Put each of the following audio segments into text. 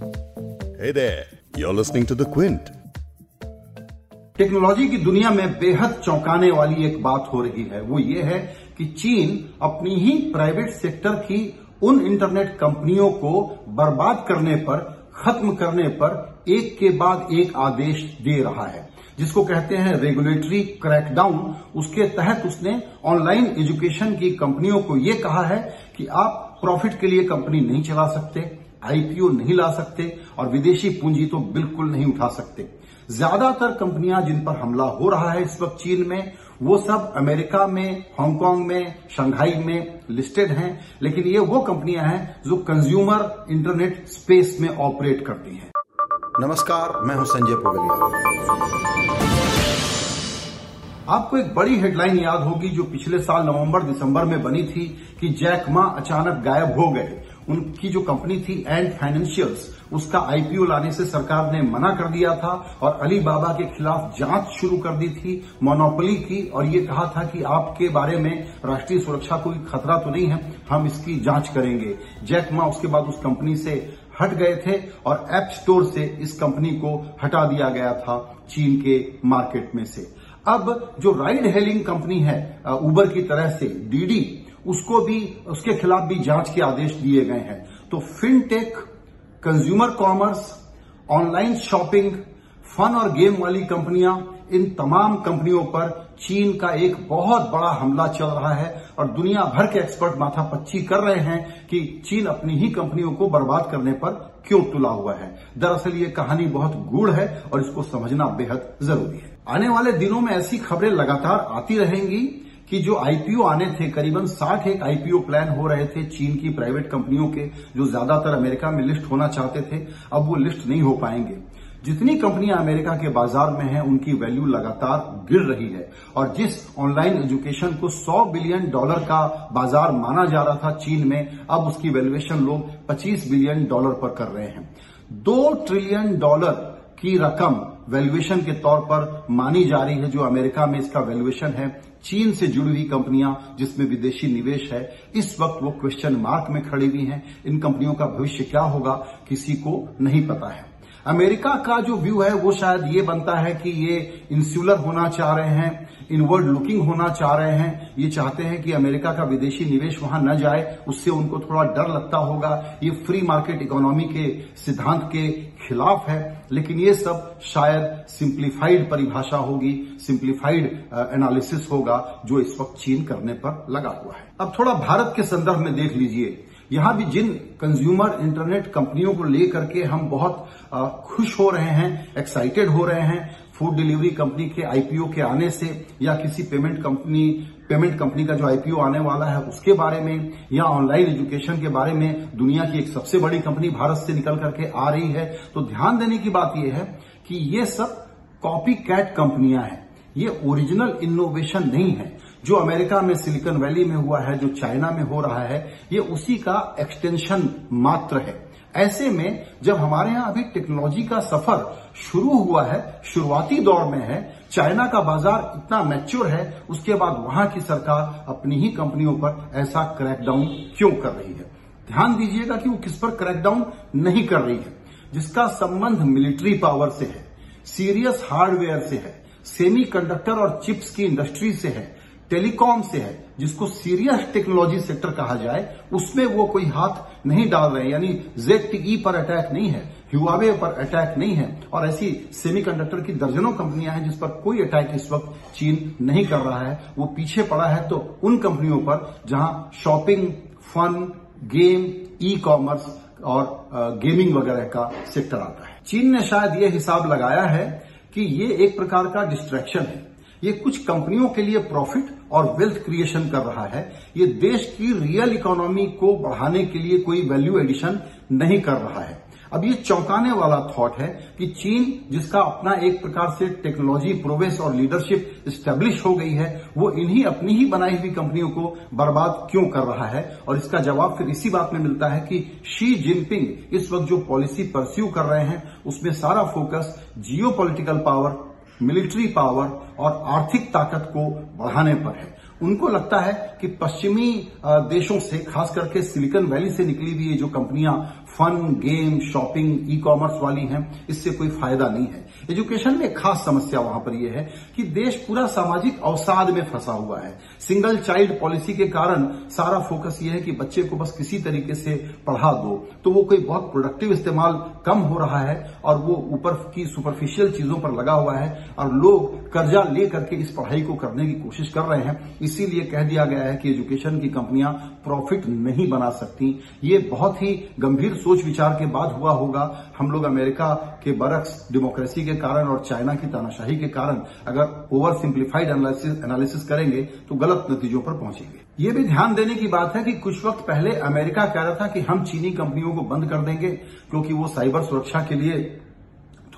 Hey there, you're listening to The Quint. Technology की दुनिया में बेहद चौंकाने वाली एक बात हो रही है। वो ये है कि चीन अपनी ही प्राइवेट सेक्टर की उन इंटरनेट कंपनियों को बर्बाद करने पर खत्म करने पर एक के बाद एक आदेश दे रहा है जिसको कहते हैं रेगुलेटरी क्रैकडाउन उसके तहत उसने ऑनलाइन एजुकेशन की कंपनियों को यह कहा है कि आप प्रॉफिट के लिए कंपनी नहीं चला सकते। आईपीओ नहीं ला सकते और विदेशी पूंजी तो बिल्कुल नहीं उठा सकते। ज़्यादातर कंपनियाँ जिन पर हमला हो रहा है इस वक्त चीन में वो सब अमेरिका में हांगकांग में शंघाई में लिस्टेड हैं लेकिन ये वो कंपनियाँ हैं जो कंज्यूमर इंटरनेट स्पेस में ऑपरेट करती हैं। नमस्कार मैं हूँ संजय पोगलिया आपको एक बड़ी हेडलाइन याद होगी जो पिछले साल नवंबर दिसंबर में बनी थी कि जैक मा अचानक गायब हो गए। उनकी जो कंपनी थी एंड फाइनेंशियल्स, उसका आईपीओ लाने से सरकार ने मना कर दिया था और अली बाबा के खिलाफ जाँच शुरू कर दी थी, मोनोपोली की और ये कहा था कि आपके बारे में राष्ट्रीय सुरक्षा कोई खतरा तो नहीं है, हम इसकी जाँच करेंगे। जैक मा उसके बाद उस कंपनी से हट गए थे और एप स्टोर से इस कंपनी को हटा दिया गया था चीन के मार्केट में से। अब जो राइड हेलिंग कंपनी है उबर की तरह से डीडी उसको भी, उसके खिलाफ भी जाँच के आदेश दिए गए हैं। तो fintech consumer commerce online shopping fun और गेम वाली कंपनियाँ, इन तमाम कंपनियों पर चीन का एक बहुत बड़ा हमला चल रहा है और दुनिया भर के एक्सपर्ट माथापच्ची कर रहे हैं कि चीन अपनी ही कंपनियों को बर्बाद करने पर क्यों तुला हुआ है। दरअसल ये कहानी बहुत गूढ़ है और इसको समझना बेहद ज़रूरी है। आने वाले दिनों में ऐसी खबरें लगातार आती रहेंगी कि जो आईपीओ आने थे, करीबन 60 एक आईपीओ प्लान हो रहे थे चीन की प्राइवेट कंपनियों के, जो ज़्यादातर अमेरिका में लिस्ट होना चाहते थे, अब वो लिस्ट नहीं हो पाएँगे। जितनी कंपनियाँ अमेरिका के बाज़ार में हैं, उनकी वैल्यू लगातार गिर रही है। और जिस ऑनलाइन एजुकेशन को 100 बिलियन डॉलर का बाज़ार माना जा रहा था चीन में, अब उसकी वैल्यूएशन लोग 25 बिलियन डॉलर पर कर रहे हैं। दो ट्रिलियन डॉलर की रकम वैल्यूएशन के तौर पर मानी जा रही है, जो अमेरिका में इसका वैल्यूएशन है। चीन से जुड़ी हुई कंपनियाँ, जिसमें विदेशी निवेश है, इस वक्त वो क्वेश्चन मार्क में खड़ी हुई हैं। इन कंपनियों का भविष्य क्या होगा, किसी को नहीं पता है। अमेरिका का जो व्यू है, वो शायद ये बनता है कि ये इंसुलर होना चाह रहे हैं इनवर्ड लुकिंग होना चाह रहे हैं। ये चाहते हैं कि अमेरिका का विदेशी निवेश वहाँ न जाए, उससे उनको थोड़ा डर लगता होगा। ये फ्री मार्केट इकोनॉमी के सिद्धांत के खिलाफ है, लेकिन ये सब शायद सिंप्लीफाइड परिभाषा होगी सिंप्लीफाइड एनालिसिस होगा, जो इस वक्त चीन करने पर लगा हुआ है। अब थोड़ा भारत के संदर्भ में देख लीजिए। यहाँ भी जिन कंज्यूमर इंटरनेट कंपनियों को लेकर के हम बहुत खुश हो रहे हैं एक्साइटेड हो रहे हैं फ़ूड डिलीवरी कंपनी के आईपीओ के आने से या किसी पेमेंट कंपनी पेमेंट कंपनी का जो आईपीओ आने वाला है उसके बारे में या ऑनलाइन एजुकेशन के बारे में दुनिया की एक सबसे बड़ी कंपनी भारत से निकल करके आ रही है तो ध्यान देने की बात यह है कि ये सब कॉपी कैट कंपनियाँ हैं। ये ओरिजिनल इनोवेशन नहीं है। जो अमेरिका में, सिलिकॉन वैली में हुआ है, जो चाइना में हो रहा है, ये उसी का एक्सटेंशन मात्र है। ऐसे में, जब हमारे यहाँ अभी टेक्नोलॉजी का सफ़र शुरू हुआ है, शुरुआती दौर में है, चाइना का बाज़ार इतना मैच्योर है, उसके बाद वहाँ की सरकार अपनी ही कंपनियों पर ऐसा क्रैकडाउन क्यों कर रही है? ध्यान दीजिएगा कि वो किस पर क्रैकडाउन नहीं कर रही है। जिसका संबंध मिलिट्री पावर से है सीरियस हार्डवेयर से है सेमी कंडक्टर और चिप्स की इंडस्ट्री से है टेलीकॉम से है, जिसको सीरियस टेक्नोलॉजी सेक्टर कहा जाए, उसमें वो कोई हाथ नहीं डाल रहे यानी जेड ई पर अटैक नहीं है ह्यूआवे पर अटैक नहीं है, और ऐसी सेमीकंडक्टर की दर्जनों कंपनियाँ हैं जिस पर कोई अटैक इस वक्त चीन नहीं कर रहा है। वो पीछे पड़ा है तो उन कंपनियों पर, जहाँ shopping, fun, game e commerce और गेमिंग वगैरह का सेक्टर आता है। चीन ने शायद ये हिसाब लगाया है कि ये एक प्रकार का डिस्ट्रैक्शन है। ये कुछ कंपनियों के लिए प्रॉफिट और वेल्थ क्रिएशन कर रहा है, ये देश की रियल इकोनॉमी को बढ़ाने के लिए कोई वैल्यू एडिशन नहीं कर रहा है। अब ये चौंकाने वाला थॉट है कि चीन, जिसका अपना एक प्रकार से टेक्नोलॉजी प्रोग्रेस और लीडरशिप स्टेब्लिश हो गई है, वो इन्हीं अपनी ही बनाई हुई कंपनियों को बर्बाद क्यों कर रहा है? और इसका जवाब फिर इसी बात में मिलता है कि शी जिनपिंग इस वक्त जो पॉलिसी परस्यू कर रहे हैं, उसमें सारा focus geo power military power और आर्थिक ताकत को बढ़ाने पर है। उनको लगता है कि पश्चिमी देशों से, खास करके सिलिकॉन वैली से निकली हुई ये जो कंपनियाँ fun, game, shopping e commerce वाली हैं, इससे कोई फ़ायदा नहीं है। एजुकेशन में खास समस्या वहाँ पर यह है कि देश पूरा सामाजिक अवसाद में फंसा हुआ है। सिंगल चाइल्ड पॉलिसी के कारण सारा फोकस यह है कि बच्चे को बस किसी तरीके से पढ़ा दो तो वो कोई बहुत प्रोडक्टिव इस्तेमाल कम हो रहा है और वो ऊपर की सुपरफिशियल चीज़ों पर लगा हुआ है और लोग कर्जा ले करके इस पढ़ाई को करने की कोशिश कर रहे हैं। इसीलिए कह दिया गया है कि एजुकेशन की कंपनियाँ प्रॉफिट नहीं बना सकती। ये बहुत ही गंभीर सोच विचार के बाद हुआ होगा। हम लोग अमेरिका के बरक्स, डेमोक्रेसी के कारण और चाइना की तानाशाही के कारण अगर ओवर सिंप्लीफाइड एनालिसिस करेंगे तो गलत नतीजों पर पहुँचेंगे। ये भी ध्यान देने की बात है कि कुछ वक्त पहले अमेरिका कह रहा था कि हम चीनी कंपनियों को बंद कर देंगे, क्योंकि वो साइबर सुरक्षा के लिए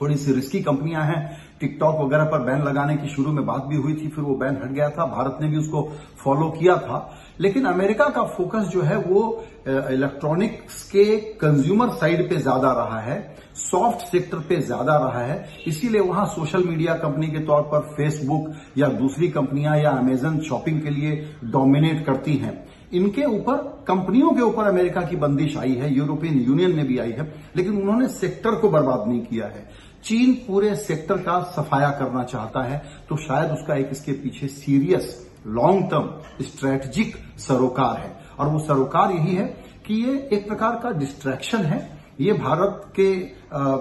थोड़ी सी रिस्की कंपनियाँ हैं। टिकटॉक वगैरह पर बैन लगाने की शुरू में बात भी हुई थी, फिर वो बैन हट गया था। भारत ने भी उसको फॉलो किया था। लेकिन अमेरिका का फोकस जो है वो इलेक्ट्रॉनिक्स के कंज्यूमर साइड पे ज़्यादा रहा है सॉफ्ट सेक्टर पे ज़्यादा रहा है। इसीलिए वहाँ सोशल मीडिया कंपनी के तौर पर फेसबुक या दूसरी कंपनियाँ या अमेजन शॉपिंग के लिए डोमिनेट करती हैं। इनके ऊपर, कंपनियों के ऊपर अमेरिका की बंदिश आई है यूरोपियन यूनियन में भी आई है, लेकिन उन्होंने सेक्टर को बर्बाद नहीं किया है। चीन पूरे सेक्टर का सफाया करना चाहता है तो शायद उसका एक इसके पीछे सीरियस लॉन्ग टर्म स्ट्रेटेजिक सरोकार है। और वो सरोकार यही है कि ये एक प्रकार का डिस्ट्रैक्शन है। ये भारत के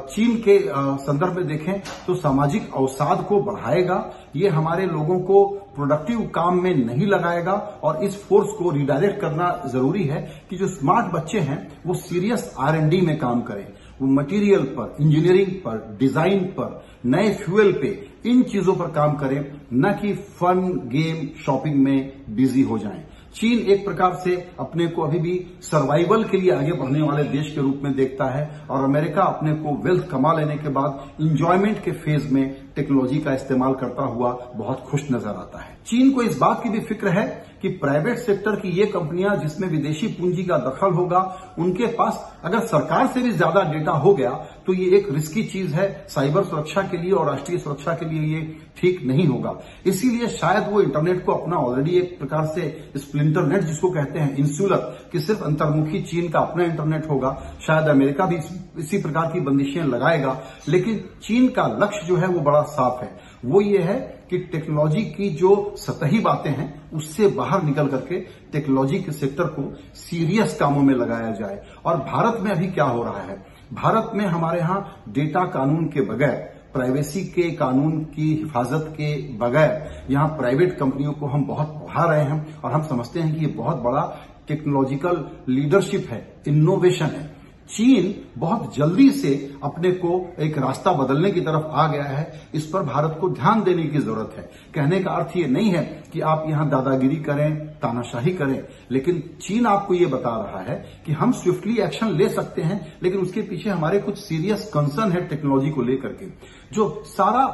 चीन के संदर्भ में देखें तो सामाजिक अवसाद को बढ़ाएगा, ये हमारे लोगों को प्रोडक्टिव काम में नहीं लगाएगा, और इस फोर्स को रिडायरेक्ट करना ज़रूरी है कि जो स्मार्ट बच्चे हैं, वो सीरियस आर में काम करें। वो मटेरियल पर इंजीनियरिंग पर डिज़ाइन पर, नए फ्यूल पे, इन चीज़ों पर काम करें, न कि फन गेम शॉपिंग में बिज़ी हो जाएँ। चीन एक प्रकार से अपने को अभी भी सर्वाइवल के लिए आगे बढ़ने वाले देश के रूप में देखता है और अमेरिका अपने को वेल्थ कमा लेने के बाद इंजॉयमेंट के फ़ेज़ में टेक्नोलॉजी का इस्तेमाल करता हुआ बहुत खुश नज़र आता है। चीन को इस बात की भी फ़िक्र है कि प्राइवेट सेक्टर की ये कंपनियाँ जिसमें विदेशी पूंजी का दखल होगा, उनके पास अगर सरकार से भी ज़्यादा डेटा हो गया तो ये एक रिस्की चीज़ है। साइबर सुरक्षा के लिए और राष्ट्रीय सुरक्षा के लिए ये ठीक नहीं होगा। इसीलिए शायद वो इंटरनेट को अपना ऑलरेडी एक प्रकार से स्प्लिंटरनेट जिसको कहते हैं इंसुलर कि सिर्फ़ अंतर्मुखी चीन का अपना इंटरनेट होगा। शायद अमेरिका भी इसी प्रकार की बंदिशें लगाएगा। लेकिन चीन का लक्ष्य जो है वो बड़ा साफ़ है। वो ये है कि टेक्नोलॉजी की जो सतही बातें हैं, उससे बाहर निकल करके टेक्नोलॉजी के सेक्टर को सीरियस कामों में लगाया जाए। और भारत में अभी क्या हो रहा है? भारत में हमारे यहाँ डेटा कानून के बगैर प्राइवेसी के कानून की हिफाजत के बगैर, यहाँ प्राइवेट कंपनियों को हम बहुत बढ़ा रहे हैं। और हम समझते हैं कि ये बहुत बड़ा टेक्नोलॉजिकल लीडरशिप है इनोवेशन है। चीन बहुत जल्दी से अपने को एक रास्ता बदलने की तरफ़ आ गया है। इस पर भारत को ध्यान देने की ज़रूरत है। कहने का अर्थ ये नहीं है कि आप यहाँ दादागिरी करें, तानाशाही करें, लेकिन चीन आपको ये बता रहा है कि हम स्विफ्टली एक्शन ले सकते हैं, लेकिन उसके पीछे हमारे कुछ सीरियस कंसर्न है टेक्नोलॉजी को लेकर के। जो सारा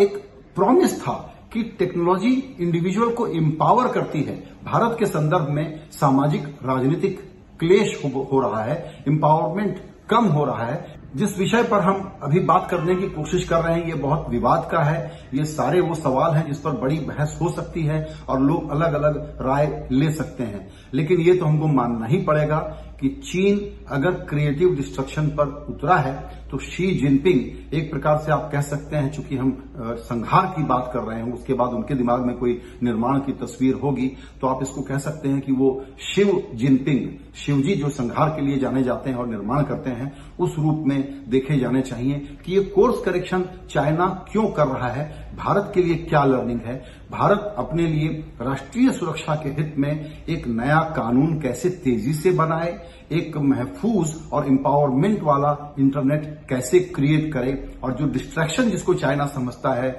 एक प्रॉमिस था कि टेक्नोलॉजी इंडिविजुअल को एम्पावर करती है, भारत के संदर्भ में सामाजिक, राजनीतिक क्लेश हो, रहा है एम्पावरमेंट कम हो रहा है जिस विषय पर हम अभी बात करने की कोशिश कर रहे हैं ये बहुत विवाद का है ये सारे वो सवाल हैं जिस पर बड़ी बहस हो सकती है और लोग अलग अलग राय ले सकते हैं। लेकिन ये तो हमको मानना ही पड़ेगा कि चीन अगर क्रिएटिव डिस्ट्रक्शन पर उतरा है तो शी जिनपिंग एक प्रकार से आप कह सकते हैं चूँकि हम संघार की बात कर रहे हैं उसके बाद उनके दिमाग में कोई निर्माण की तस्वीर होगी तो आप इसको कह सकते हैं कि वो शिव जिनपिंग शिवजी जो संघार के लिए जाने जाते हैं और निर्माण करते हैं, उस रूप में देखे जाने चाहिए कि ये कोर्स करेक्शन चाइना क्यों कर रहा है, भारत के लिए क्या लर्निंग है। भारत अपने लिए राष्ट्रीय सुरक्षा के हित में एक नया कानून कैसे तेज़ी से बनाए, एक महफूज और एम्पावरमेंट वाला इंटरनेट कैसे क्रिएट करे, और जो डिस्ट्रैक्शन जिसको चाइना समझता है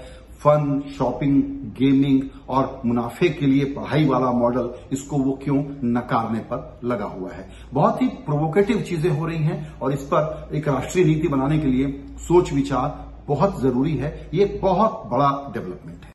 फन, शॉपिंग, गेमिंग और मुनाफे के लिए पढ़ाई वाला मॉडल इसको वो क्यों नकारने पर लगा हुआ है? बहुत ही प्रोवोकेटिव चीज़ें हो रही हैं और इस पर एक राष्ट्रीय नीति बनाने के लिए सोच विचार बहुत ज़रूरी है। ये बहुत बड़ा डेवलपमेंट है।